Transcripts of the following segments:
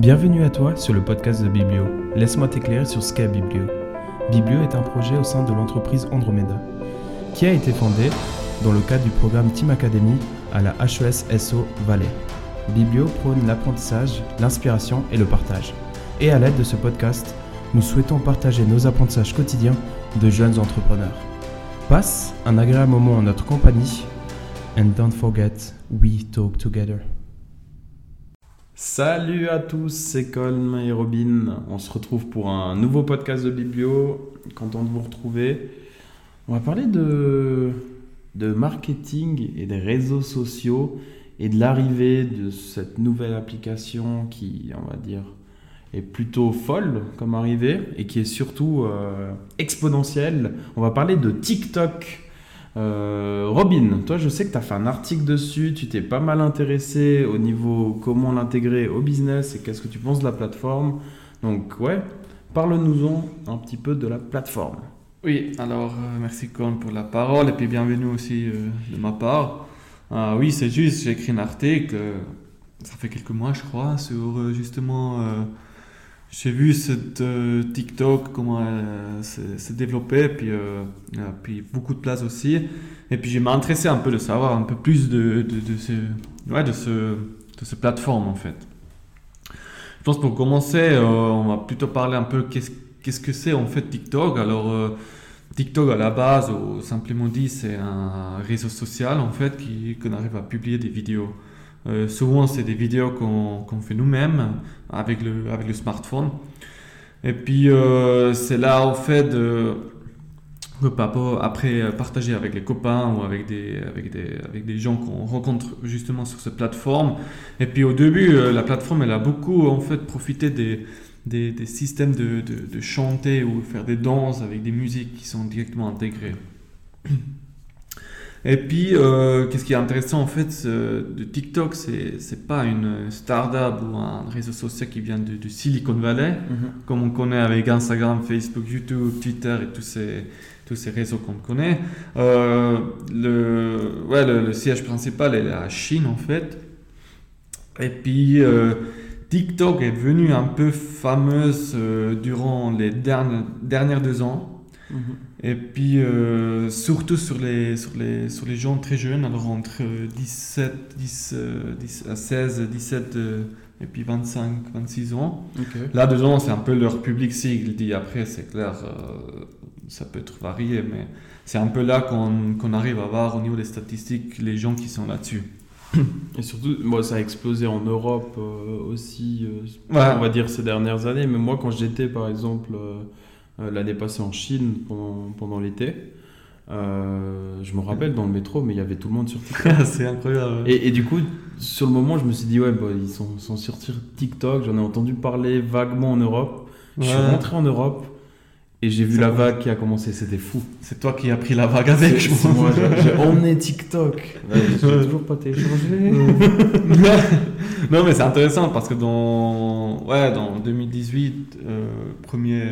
Bienvenue à toi sur le podcast de Biblio. Laisse-moi t'éclairer sur ce qu'est Biblio. Biblio est un projet au sein de l'entreprise Andromeda, qui a été fondé dans le cadre du programme Team Academy à la HES SO Valais. Biblio prône l'apprentissage, l'inspiration et le partage. Et à l'aide de ce podcast, nous souhaitons partager nos apprentissages quotidiens de jeunes entrepreneurs. Passe un agréable moment en notre compagnie and don't forget, we talk together. Salut à tous, c'est Colm et Robin. On se retrouve pour un nouveau podcast de Biblio. Content de vous retrouver. On va parler de, marketing et des réseaux sociaux et de l'arrivée de cette nouvelle application qui, on va dire, est plutôt folle comme arrivée et qui est surtout euh, exponentielle. On va parler de TikTok. Euh, Robin, toi je sais que tu as fait un article dessus, tu t'es pas mal intéressé au niveau comment l'intégrer au business et qu'est-ce que tu penses de la plateforme. Donc ouais, parle-nous-en un petit peu de la plateforme. Oui, alors euh, merci Con pour la parole et puis bienvenue aussi de ma part. Ah oui, c'est juste, j'ai écrit un article, ça fait quelques mois je crois, sur justement j'ai vu cette euh, TikTok, comment elle s'est développée, puis, euh, puis beaucoup de place aussi. Et puis, je m'ai intéressé un peu de savoir un peu plus de, de, de, ouais, de, ce, de ce plateforme, en fait. Je pense pour commencer, euh, on va plutôt parler un peu qu'est-ce qu'est-ce que c'est en fait TikTok. Alors, TikTok à la base, ou simplement dit, c'est un réseau social en fait qu'on arrive à publier des vidéos. Euh, souvent, c'est des vidéos qu'on fait nous-mêmes avec le, smartphone. Et puis, euh, c'est là, en fait, de, après partager avec les copains ou avec des, avec des, avec des gens qu'on rencontre justement sur cette plateforme. Et puis, au début, euh, la plateforme, elle a beaucoup, en fait, profité des, des, des systèmes de, de, de chanter ou faire des danses avec des musiques qui sont directement intégrées. Et puis, euh, qu'est-ce qui est intéressant en fait de TikTok, c'est pas une startup ou un réseau social qui vient de, Silicon Valley, mhm. comme on connaît avec Instagram, Facebook, YouTube, Twitter et tous ces tous ces réseaux qu'on connaît. Euh, le, ouais, le, siège principal est à Chine en fait. Et puis euh, TikTok est devenu un peu fameuse durant les dernières, dernières deux ans. Mhm. Et puis, euh, surtout sur les, sur, les, sur les gens très jeunes, alors entre 17, 10, 16, 17 et puis 25, 26 ans. Là, dedans, c'est un peu leur public cible. Dit après, c'est clair, euh, ça peut être varié, mais c'est un peu là qu'on arrive à voir au niveau des statistiques les gens qui sont là-dessus. Et surtout, moi, ça a explosé en Europe euh, aussi, on va dire ces dernières années. Mais moi, quand j'étais, par exemple l'année passée en Chine pendant, pendant l'été. Euh, je me rappelle dans le métro, mais il y avait tout le monde sur TikTok. c'est incroyable. Et, et, du coup, sur le moment, je me suis dit, ouais, bah, ils sont, sont sur TikTok. J'en ai entendu parler vaguement en Europe. Je suis rentré en Europe et j'ai vu la vague qui a commencé. C'était fou. C'est toi qui as pris la vague avec moi. J'ai emmené TikTok. Je toujours pas téléchargé. non, mais c'est intéressant parce que dans, ouais, dans 2018, euh, premier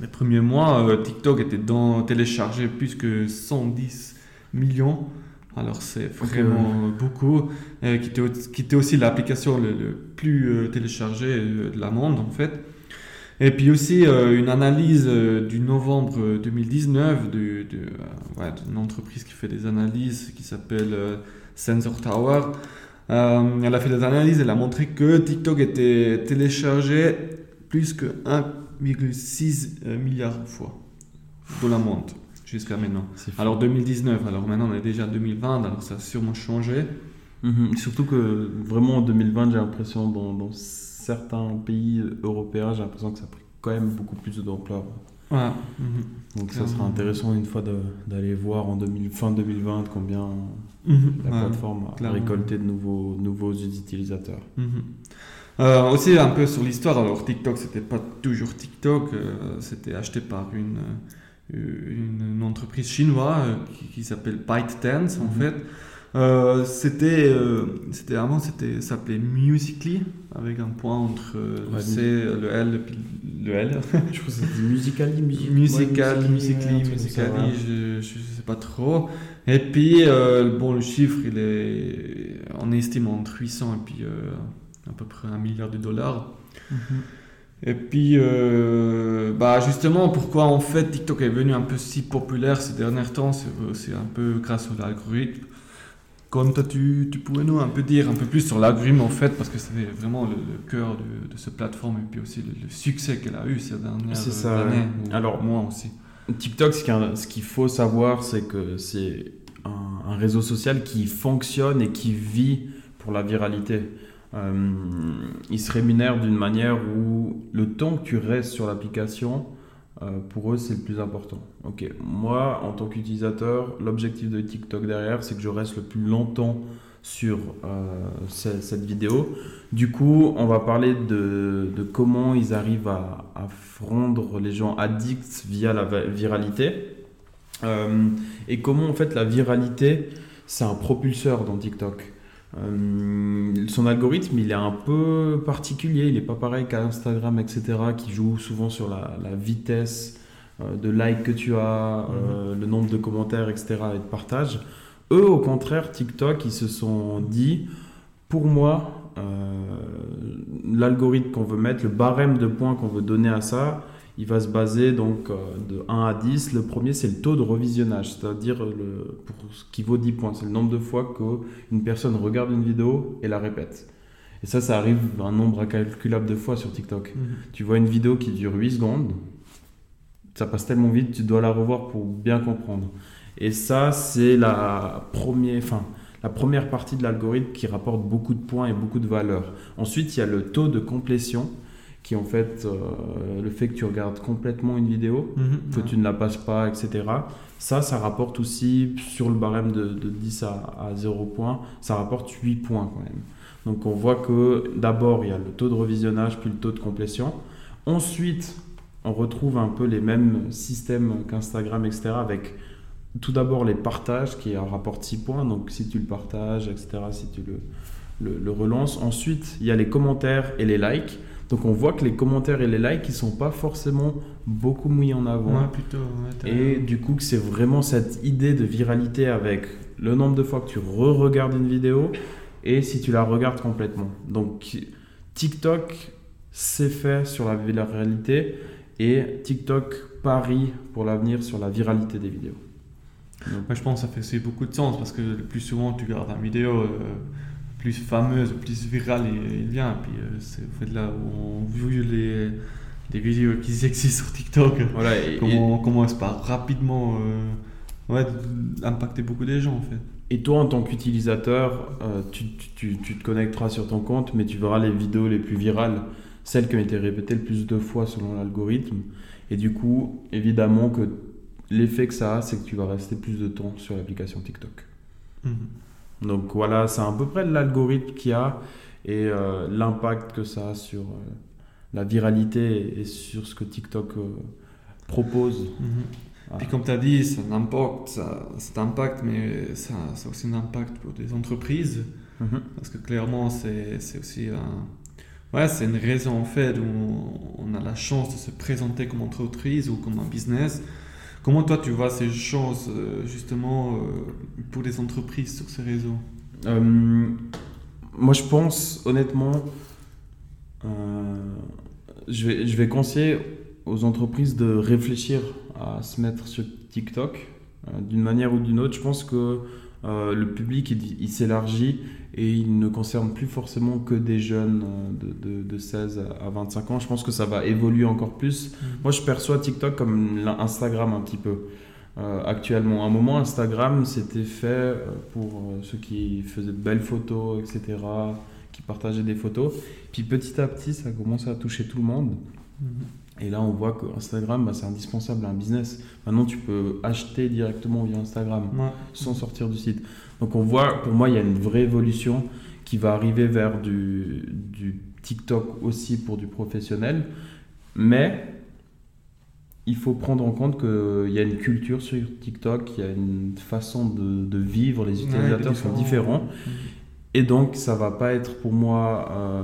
les premiers mois, euh, TikTok était dans, téléchargé plus que 110 millions. Alors c'est vraiment beaucoup. Euh, qui, était, qui, était, aussi l'application le, plus euh, téléchargée de la monde en fait. Et puis aussi une analyse du novembre 2019 de, d'une entreprise qui fait des analyses qui s'appelle Sensor Tower. elle a fait des analyses, elle a montré que TikTok était téléchargé plus que 1 1,6 euh, milliards de fois de la monde jusqu'à maintenant. Alors 2019, alors maintenant on est déjà 2020, alors ça a sûrement changé. Mhm. Surtout que vraiment en 2020, j'ai l'impression dans, certains pays européens, j'ai l'impression que ça a pris quand même beaucoup plus d'ampleur. Ouais. Mhm. Donc ça sera intéressant une fois d'aller voir en 2000, fin 2020 combien mhm. la plateforme a récolté de nouveaux, nouveaux utilisateurs. Euh, aussi un peu sur l'histoire, alors TikTok c'était pas toujours TikTok, euh, c'était acheté par une, euh, une, entreprise chinoise qui, s'appelle ByteDance en mhm. fait. c'était c'était avant c'était s'appelait Musically avec un point entre le C le L le L je crois que c'était Musically Musical Musically Musically je, je sais pas trop et puis bon le chiffre il est on estime entre 800 et puis à peu près un milliard de dollars. Mhm. Et puis, euh, bah justement, pourquoi en fait TikTok est devenu un peu si populaire ces derniers temps, c'est un peu grâce à l'algorithme. Comme toi, tu, tu pouvais nous un peu dire un peu plus sur l'algorithme en fait, parce que c'est vraiment le, cœur de, de, cette plateforme et puis aussi le, succès qu'elle a eu ces dernières ça, années. Alors, moi aussi. TikTok, ce qu'il faut savoir, c'est que c'est un, un, réseau social qui fonctionne et qui vit pour la viralité. Euh, il se rémunère d'une manière où le temps que tu restes sur l'application, euh, pour eux, c'est le plus important. Ok, moi, en tant qu'utilisateur, l'objectif de TikTok derrière, c'est que je reste le plus longtemps sur euh, cette, vidéo. Du coup, on va parler de, comment ils arrivent à, à, rendre les gens addicts via la viralité. Et comment, en fait, la viralité, c'est un propulseur dans TikTok. Euh, son algorithme, il est un peu particulier. Il n'est pas pareil qu'à Instagram, etc., qui joue souvent sur la, vitesse euh, de likes que tu as, euh, mhm. le nombre de commentaires, etc., et de partages. Eux, au contraire, TikTok, ils se sont dit, pour moi, l'algorithme qu'on veut mettre, le barème de points qu'on veut donner à ça, il va se baser donc euh, de 1 à 10. Le premier, c'est le taux de revisionnage, c'est-à-dire le, pour ce qui vaut 10 points. C'est le nombre de fois qu'une personne regarde une vidéo et la répète. Et ça, ça arrive un nombre incalculable de fois sur TikTok. Mhm. Tu vois une vidéo qui dure 8 secondes, ça passe tellement vite, tu dois la revoir pour bien comprendre. Et ça, c'est la première, enfin, la première partie de l'algorithme qui rapporte beaucoup de points et beaucoup de valeurs. Ensuite, il y a le taux de complétion qui en fait euh, le fait que tu regardes complètement une vidéo, mhm. que tu ne la passes pas, etc. Ça, ça rapporte aussi sur le barème de, de 10 à, à 0 points, ça rapporte 8 points quand même. Donc on voit que d'abord il y a le taux de revisionnage puis le taux de complétion. Ensuite, on retrouve un peu les mêmes systèmes qu'Instagram, etc. avec tout d'abord les partages qui rapportent 6 points. Donc si tu le partages, etc., si tu le, le, le relances. Ensuite, il y a les commentaires et les likes. Donc on voit que les commentaires et les likes, ils sont pas forcément beaucoup mis en avant. plutôt, et du coup, c'est vraiment cette idée de viralité avec le nombre de fois que tu re-regardes une vidéo et si tu la regardes complètement. Donc TikTok, c'est fait sur la viralité et TikTok parie pour l'avenir sur la viralité des vidéos. Moi, je pense que ça fait beaucoup de sens parce que le plus souvent tu regardes une vidéo. Euh, plus fameuse, plus virale il, vient. Puis euh, c'est au fait là où on vu les, les vidéos qui existent sur TikTok. Voilà, et, comment on commence par rapidement euh, ouais, impacter beaucoup des gens en fait. Et toi, en tant qu'utilisateur, euh, tu, tu, tu, te connecteras sur ton compte, mais tu verras les vidéos les plus virales, celles qui ont été répétées le plus de fois selon l'algorithme. Et du coup, évidemment que l'effet que ça a, c'est que tu vas rester plus de temps sur l'application TikTok. Mhm. Donc voilà, c'est à peu près l'algorithme qu'il y a et euh, l'impact que ça a sur euh, la viralité et sur ce que TikTok euh, propose. Mhm. Puis comme tu as dit, ça impact, ça, cet impact, mais ça, ça, a aussi un impact pour des entreprises. Mhm. Parce que clairement, c'est aussi un... ouais, c'est une raison en fait où on a la chance de se présenter comme entreprise ou comme un business Comment toi tu vois ces choses euh, justement euh, pour les entreprises sur ces réseaux? Euh, Moi je pense honnêtement, je, vais, je vais conseiller aux entreprises de réfléchir à se mettre sur TikTok d'une manière ou d'une autre. Je pense que le public il s'élargit et il ne concerne plus forcément que des jeunes euh, de, de, 16 à 25 ans. Je pense que ça va évoluer encore plus. Mm. Moi, je perçois TikTok comme Instagram un petit peu. Euh, actuellement, à un moment, Instagram, c'était fait euh, pour ceux qui faisaient de belles photos, etc., qui partageaient des photos. Puis petit à petit, ça a commencé à toucher tout le monde. Mm-hmm. Et là, on voit que Instagram, bah, c'est indispensable à un business. Maintenant, tu peux acheter directement via Instagram sans sortir du site. Donc on voit, pour moi, il y a une vraie évolution qui va arriver vers du, TikTok aussi pour du professionnel. Mais il faut prendre en compte qu'il y a une culture sur TikTok, il y a une façon de, vivre, les utilisateurs sont différents. Et donc, ça va pas être pour moi, euh,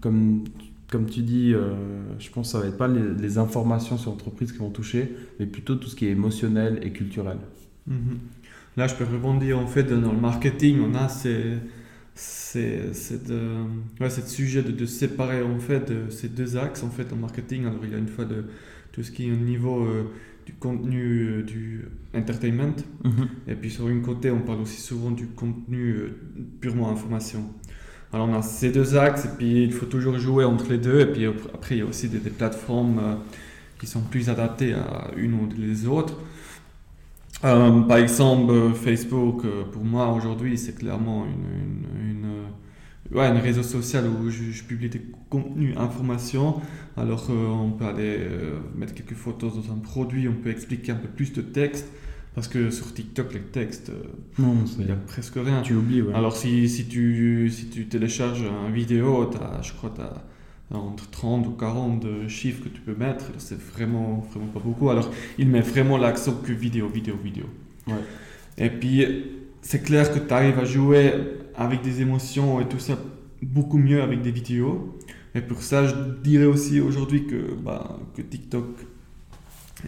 comme, comme tu dis, euh, je pense que ça va être pas les, informations sur l'entreprise qui vont toucher, mais plutôt tout ce qui est émotionnel et culturel. Mm-hmm. Là, je peux rebondir en fait dans le marketing. On a ces, ouais, c'est le sujet de, de séparer en fait de ces deux axes en fait en marketing alors il y a une fois de tout ce qui est au niveau euh, du contenu euh, du entertainment Mhm. et puis sur une côté on parle aussi souvent du contenu euh, purement information alors on a ces deux axes et puis il faut toujours jouer entre les deux et puis après il y a aussi des, plateformes euh, qui sont plus adaptées à une ou les autres euh, par exemple, euh, Facebook, pour moi aujourd'hui, c'est clairement une, réseau social où je, publie des contenus, informations. Alors, on peut aller mettre quelques photos dans un produit, on peut expliquer un peu plus de texte. Parce que sur TikTok, les textes, euh, Non, il n'y a presque rien. Tu oublies, ouais. Alors, si, si, tu, si tu télécharges une vidéo, as, je crois que tu as entre 30 ou 40 de chiffres que tu peux mettre. C'est vraiment, vraiment pas beaucoup. Alors, il met vraiment l'accent que vidéo, vidéo, vidéo. Ouais. Et puis, c'est clair que tu arrives à jouer avec des émotions et tout ça beaucoup mieux avec des vidéos. Et pour ça, je dirais aussi aujourd'hui que, bah, que TikTok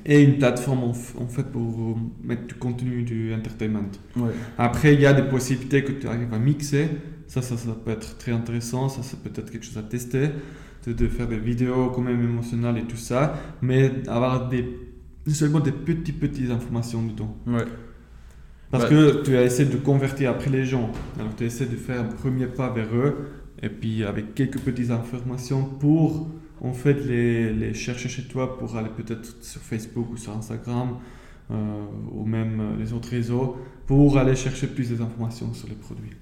est une plateforme en, fait pour mettre du contenu du entertainment. Ouais. Après, il y a des possibilités que tu arrives à mixer. Ça, ça, ça peut être très intéressant. Ça, c'est peut-être quelque chose à tester. De, de faire des vidéos quand même émotionnelles et tout ça. Mais avoir des, seulement des petites, petites informations dedans. Ouais. Parce que tu as essayé de convertir après les gens. Alors, tu essaies de faire un premier pas vers eux. Et puis, avec quelques petites informations pour, en fait, les, les chercher chez toi pour aller peut-être sur Facebook ou sur Instagram. euh, ou même euh, les autres réseaux pour aller chercher plus d'informations sur les produits.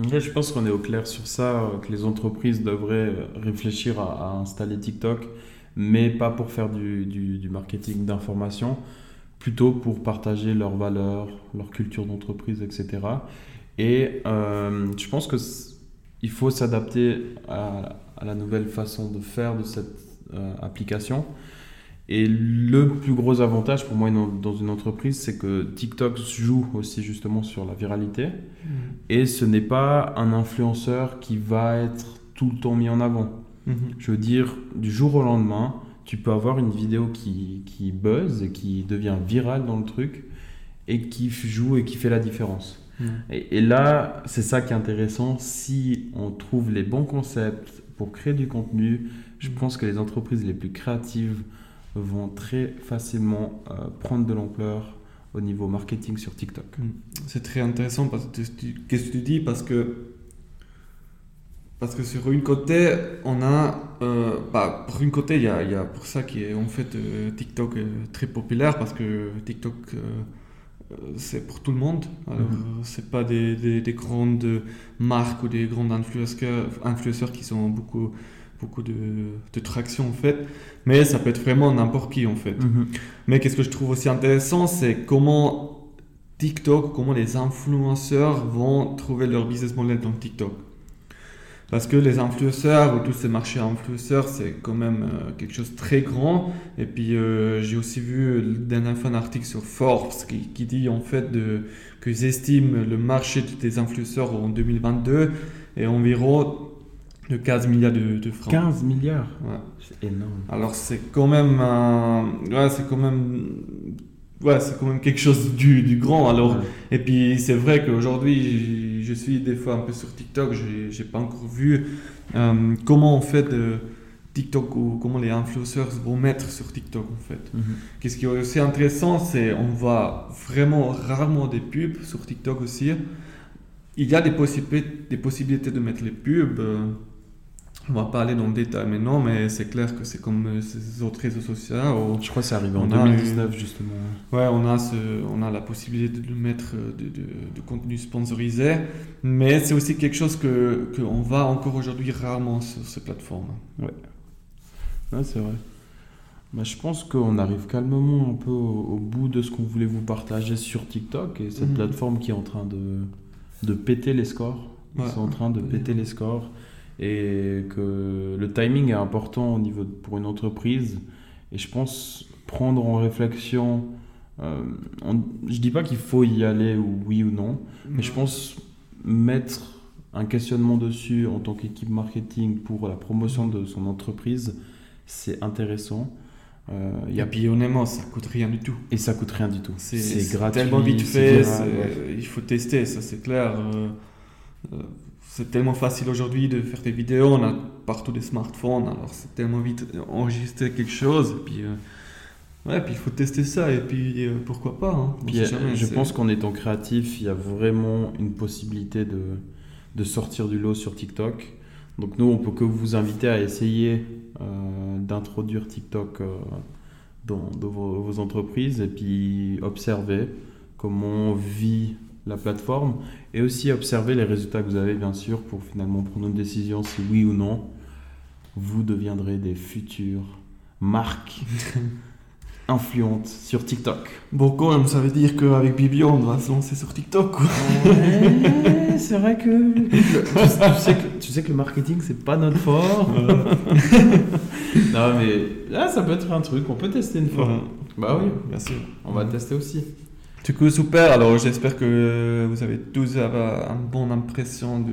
Je pense qu'on est au clair sur ça, euh, que les entreprises devraient réfléchir à, installer TikTok, mais pas pour faire du, du- marketing d'information, plutôt pour partager leurs valeurs, leur culture d'entreprise, etc. Et je pense que c- il faut s'adapter à, à la nouvelle façon de faire de cette euh, application. Et le plus gros avantage pour moi dans une entreprise, c'est que TikTok joue aussi justement sur la viralité. Et ce n'est pas un influenceur qui va être tout le temps mis en avant. Mhm. Je veux dire, du jour au lendemain, tu peux avoir une vidéo qui, qui buzz et qui devient virale dans le truc et qui joue et qui fait la différence. Mhm. Et, et là, c'est ça qui est intéressant. Si on trouve les bons concepts pour créer du contenu, je pense que les entreprises les plus créatives vont très facilement euh, prendre de l'ampleur au niveau marketing sur TikTok. C'est très intéressant parce que tu- qu'est-ce que tu dis? Parce que parce que sur une côté on a euh, bah, pour une côté il y a, il y a pour ça qui est en fait euh, TikTok est très populaire parce que TikTok c'est pour tout le monde alors Mhm. euh, c'est pas des, des, des grandes marques ou des grandes influenceurs influenceurs qui sont beaucoup beaucoup de, de traction en fait mais ça peut être vraiment n'importe qui en fait mais qu'est-ce que je trouve aussi intéressant, c'est comment TikTok, comment les influenceurs vont trouver leur business model dans TikTok. Parce que les influenceurs ou tous ces marchés influenceurs, c'est quand même euh, quelque chose de très grand. Et puis euh, j'ai aussi vu la dernière fois un article sur Forbes qui, qui dit en fait de, qu'ils estiment le marché des influenceurs en 2022 est environ de 15 milliards de, de francs. 15 milliards? Ouais. C'est énorme. Alors c'est quand même un- ouais, c'est quand même ouais, c'est quand même quelque chose du, du grand alors Ouais. et puis c'est vrai qu'aujourd'hui je suis des fois un peu sur TikTok, j'ai pas encore vu euh, comment en fait euh, TikTok ou comment les influenceurs vont mettre sur TikTok en fait. Mhm. Qu'est-ce qui est aussi intéressant, c'est on voit vraiment rarement des pubs sur TikTok aussi. Il y a des possibilités, des possibilités de mettre les pubs. On va pas aller dans le détail maintenant, mais c'est clair que c'est comme euh, ces autres réseaux sociaux. où- Je crois que c'est arrivé en On a 2019 justement. Ouais, on a, ce, on a la possibilité de mettre euh, de, de, de contenu sponsorisé, mais c'est aussi quelque chose que qu'on va encore aujourd'hui rarement sur ces plateformes. Ouais, c'est vrai. Bah, je pense qu'on arrive calmement un peu au, au bout de ce qu'on voulait vous partager sur TikTok et cette Mhm. plateforme qui est en train de, de péter les scores. Ils Ouais. sont en train de péter les scores et que le timing est important au niveau de- pour une entreprise. Et je pense prendre en réflexion. euh, on- je dis pas qu'il faut y aller ou oui ou non, mais je pense mettre un questionnement dessus en tant qu'équipe marketing pour la promotion de son entreprise, c'est intéressant. Euh, il y Et a, puis honnêtement, ça coûte rien du tout. et ça coûte rien du tout. C'est C'est c'est gratuit. tellement vite fait, ouais. il faut tester, ça c'est clair. euh, c'est tellement facile aujourd'hui de faire des vidéos, on a partout des smartphones, alors c'est tellement vite enregistrer quelque chose. Et puis, Ouais, puis il faut tester ça et puis euh, pourquoi pas. Hein. Puis, je pense qu'en étant créatif, il y a vraiment une possibilité de, de sortir du lot sur TikTok. Donc nous, on peut que vous inviter à essayer euh, d'introduire TikTok euh, dans, vos, entreprises et puis observer comment vit la plateforme et aussi observer les résultats que vous avez bien sûr pour finalement prendre une décision si oui ou non vous deviendrez des futures marques influente sur TikTok. Bon, quand même, ça veut dire qu'avec Biblio, on va se lancer sur TikTok. Ouais, c'est vrai que... tu, sais que... tu sais que le marketing, c'est pas notre fort. non, mais là, ça peut être un truc, on peut tester une fois. Bah oui, bien sûr. On va tester aussi. Du coup, super. Alors, j'espère que vous avez tous une bonne impression de...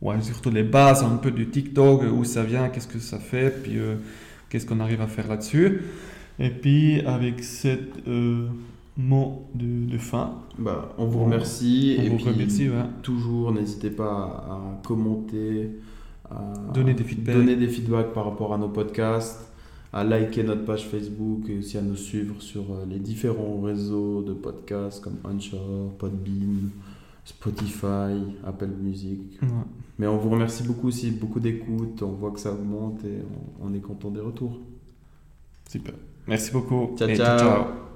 Ouais, surtout les bases un peu du TikTok, où ça vient, qu'est-ce que ça fait, puis euh, qu'est-ce qu'on arrive à faire là-dessus. Et puis, avec cette euh, mot de, fin. Bah, on vous remercie. On et vous puis, remercie, Toujours, n'hésitez pas à commenter, à donner des feedbacks. donner des feedbacks par rapport à nos podcasts, à liker notre page Facebook et aussi à nous suivre sur euh, les différents réseaux de podcasts comme Anchor, Podbean, Spotify, Apple Music. Mais on vous remercie beaucoup aussi, beaucoup d'écoute. On voit que ça augmente et on est content des retours. Super. Merci beaucoup. ciao. ciao. ciao.